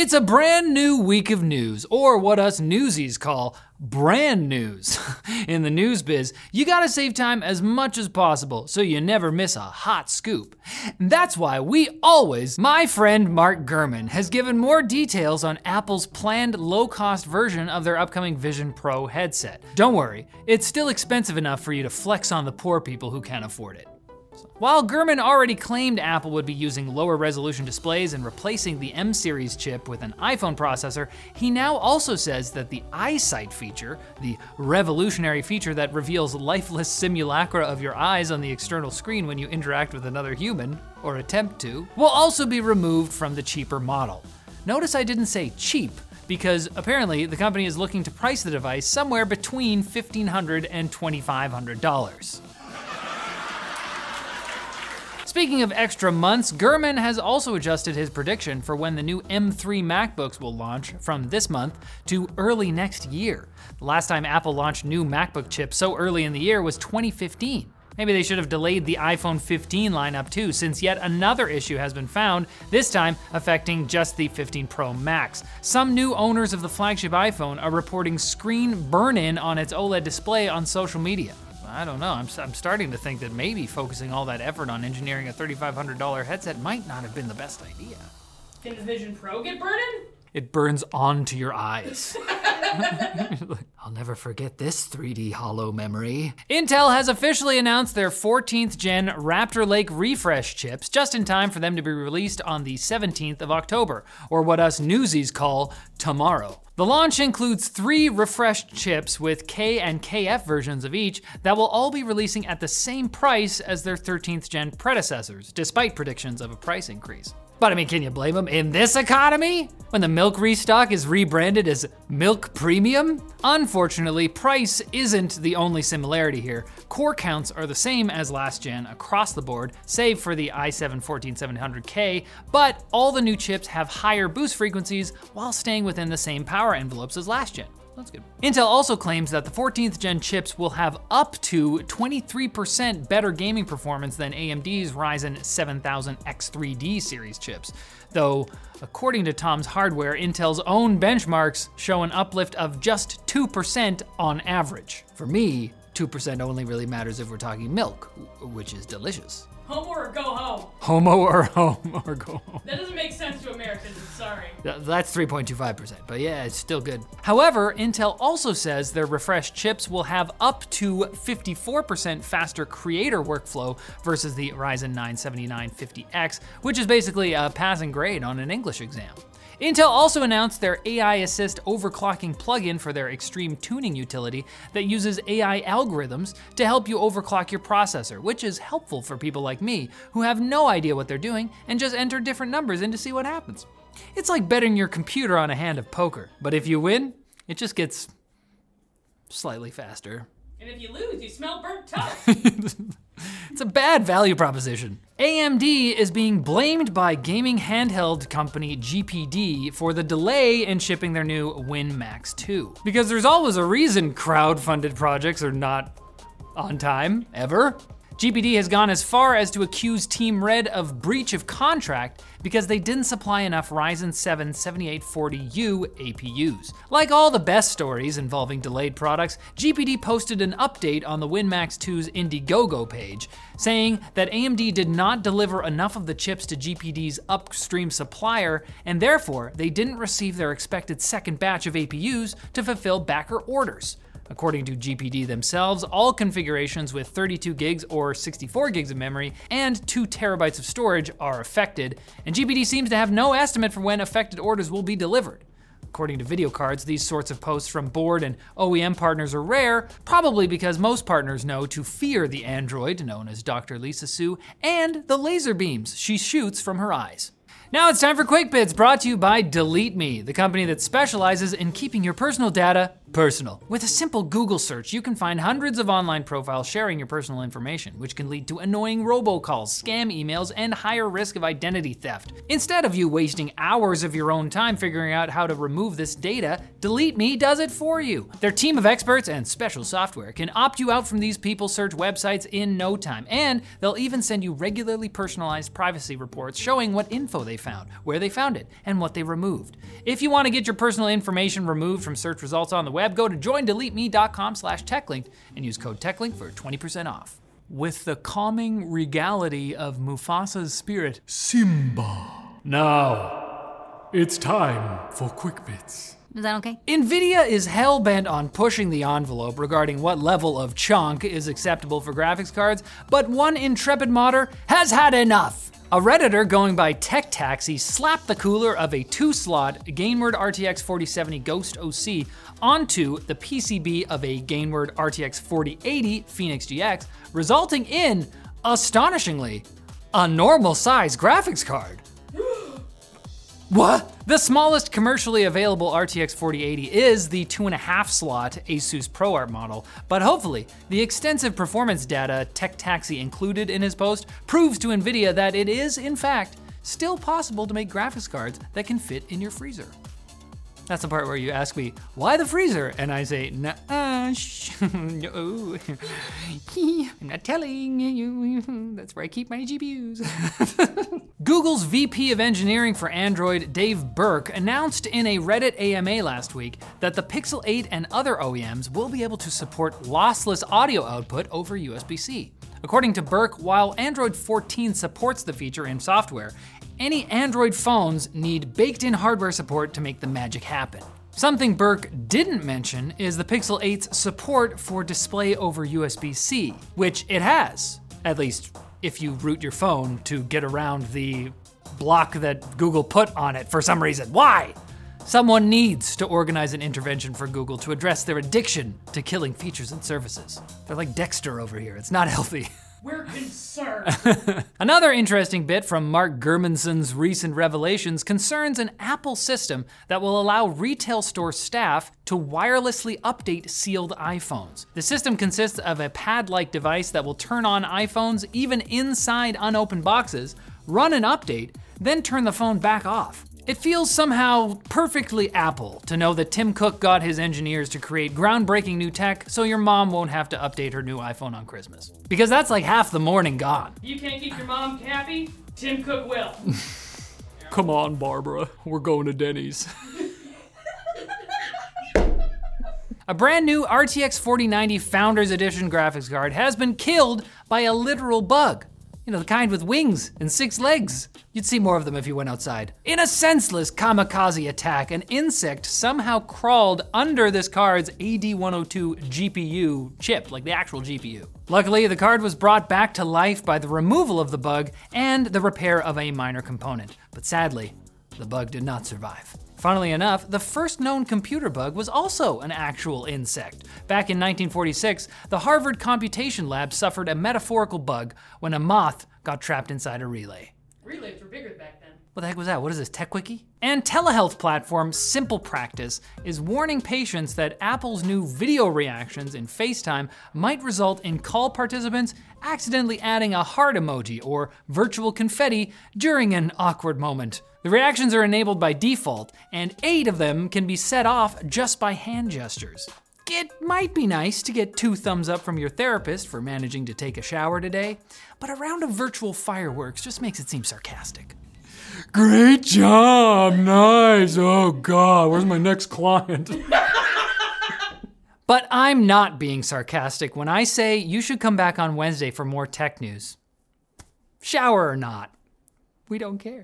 It's a brand new week of news, or what us newsies call brand news. In the news biz, you gotta save time as much as possible so you never miss a hot scoop. That's why we always, my friend Mark Gurman has given more details on Apple's planned low cost version of their upcoming Vision Pro headset. Don't worry, it's still expensive enough for you to flex on the poor people who can't afford it. While Gurman already claimed Apple would be using lower resolution displays and replacing the M series chip with an iPhone processor, he now also says that the eyesight feature, the revolutionary feature that reveals lifeless simulacra of your eyes on the external screen when you interact with another human, or attempt to, will also be removed from the cheaper model. Notice I didn't say cheap, because apparently the company is looking to price the device somewhere between $1,500 and $2,500. Speaking of extra months, Gurman has also adjusted his prediction for when the new M3 MacBooks will launch from this month to early next year. The last time Apple launched new MacBook chips so early in the year was 2015. Maybe they should have delayed the iPhone 15 lineup too, since yet another issue has been found, this time affecting just the 15 Pro Max. Some new owners of the flagship iPhone are reporting screen burn in on its OLED display on social media. I don't know. I'm, I'm starting to think that maybe focusing all that effort on engineering a $3,500 headset might not have been the best idea. Can the Vision Pro get burning? It burns onto your eyes. I'll never forget this 3D hollow memory. Intel has officially announced their 14th gen Raptor Lake refresh chips just in time for them to be released on the 17th of October, or what us newsies call tomorrow. The launch includes three refreshed chips with K and KF versions of each that will all be releasing at the same price as their 13th gen predecessors, despite predictions of a price increase. But I mean, can you blame them in this economy? When the milk restock is rebranded as Milk Premium? Unfortunately, price isn't the only similarity here. Core counts are the same as last gen across the board, save for the i7 14700K, but all the new chips have higher boost frequencies while staying within the same power envelopes as last gen. That's good. Intel also claims that the 14th gen chips will have up to 23% better gaming performance than AMD's Ryzen 7000 X3D series chips. Though, according to Tom's Hardware, Intel's own benchmarks show an uplift of just 2% on average. For me, 2% only really matters if we're talking milk, which is delicious. Homo or go home. Homo or home or go home. That doesn't make sense to Americans, I'm sorry. Th- That's 3.25%, but yeah, it's still good. However, Intel also says their refreshed chips will have up to 54% faster creator workflow versus the Ryzen 9 7950X, which is basically a passing grade on an English exam. Intel also announced their AI Assist overclocking plugin for their extreme tuning utility that uses AI algorithms to help you overclock your processor, which is helpful for people like me who have no idea what they're doing and just enter different numbers in to see what happens. It's like betting your computer on a hand of poker, but if you win, it just gets slightly faster. And if you lose, you smell burnt toast. It's a bad value proposition. AMD is being blamed by gaming handheld company GPD for the delay in shipping their new WinMax 2. Because there's always a reason crowd-funded projects are not on time, ever. GPD has gone as far as to accuse Team Red of breach of contract because they didn't supply enough Ryzen 7 7840U APUs. Like all the best stories involving delayed products, GPD posted an update on the WinMax 2's Indiegogo page, saying that AMD did not deliver enough of the chips to GPD's upstream supplier, and therefore they didn't receive their expected second batch of APUs to fulfill backer orders. According to GPD themselves, all configurations with 32 gigs or 64 gigs of memory and 2 terabytes of storage are affected, and GPD seems to have no estimate for when affected orders will be delivered. According to VideoCardz, these sorts of posts from board and OEM partners are rare, probably because most partners know to fear the android known as Dr. Lisa Su and the laser beams she shoots from her eyes. Now it's time for Quick Bits, brought to you by Delete Me, the company that specializes in keeping your personal data personal. With a simple Google search, you can find hundreds of online profiles sharing your personal information, which can lead to annoying robocalls, scam emails, and higher risk of identity theft. Instead of you wasting hours of your own time figuring out how to remove this data, Delete Me does it for you. Their team of experts and special software can opt you out from these people search websites in no time, and they'll even send you regularly personalized privacy reports showing what info they found, where they found it, and what they removed. If you want to get your personal information removed from search results on the web, go to joindeleteme.com slash techlinked and use code techlink for 20% off. With the calming regality of Mufasa's spirit, Simba. now It's time for quick bits. Is that okay? NVIDIA is hell bent on pushing the envelope regarding what level of chunk is acceptable for graphics cards, but one intrepid modder has had enough. A Redditor going by Tech Taxi slapped the cooler of a two slot Gainward RTX 4070 Ghost OC onto the PCB of a Gainward RTX 4080 Phoenix GX, resulting in, astonishingly, a normal size graphics card. What? The smallest commercially available RTX 4080 is the 2.5 slot Asus ProArt model, but hopefully, the extensive performance data Tech Taxi included in his post proves to NVIDIA that it is, in fact, still possible to make graphics cards that can fit in your freezer. That's the part where you ask me, why the freezer? And I say, nah, no. I'm not telling you. That's where I keep my GPUs. Google's VP of Engineering for Android, Dave Burke, announced in a Reddit AMA last week that the Pixel 8 and other OEMs will be able to support lossless audio output over USB C. According to Burke, while Android 14 supports the feature in software, any Android phones need baked in hardware support to make the magic happen. Something Burke didn't mention is the Pixel 8's support for display over USB C, which it has, at least if you root your phone to get around the block that Google put on it for some reason. Why? Someone needs to organize an intervention for Google to address their addiction to killing features and services. They're like Dexter over here, it's not healthy. We're concerned. Another interesting bit from Mark Gurmanson's recent revelations concerns an Apple system that will allow retail store staff to wirelessly update sealed iPhones. The system consists of a pad like device that will turn on iPhones even inside unopened boxes, run an update, then turn the phone back off. It feels somehow perfectly Apple to know that Tim Cook got his engineers to create groundbreaking new tech so your mom won't have to update her new iPhone on Christmas. Because that's like half the morning gone. you can't keep your mom happy? Tim Cook will. Come on, Barbara. We're going to Denny's. A brand new RTX 4090 Founders Edition graphics card has been killed by a literal bug. You know, the kind with wings and six legs. You'd see more of them if you went outside. In a senseless kamikaze attack, an insect somehow crawled under this card's AD102 GPU chip, like the actual GPU. Luckily, the card was brought back to life by the removal of the bug and the repair of a minor component. But sadly, the bug did not survive. Funnily enough, the first known computer bug was also an actual insect. Back in 1946, the Harvard Computation Lab suffered a metaphorical bug when a moth got trapped inside a relay. Relays were bigger then. What the heck was that? What is this, Techquickie? And telehealth platform Simple Practice is warning patients that Apple's new video reactions in FaceTime might result in call participants accidentally adding a heart emoji or virtual confetti during an awkward moment. The reactions are enabled by default, and eight of them can be set off just by hand gestures. It might be nice to get two thumbs up from your therapist for managing to take a shower today, but a round of virtual fireworks just makes it seem sarcastic. Great job. Nice. Oh, God. Where's my next client? But I'm not being sarcastic when I say you should come back on Wednesday for more tech news. Shower or not, we don't care.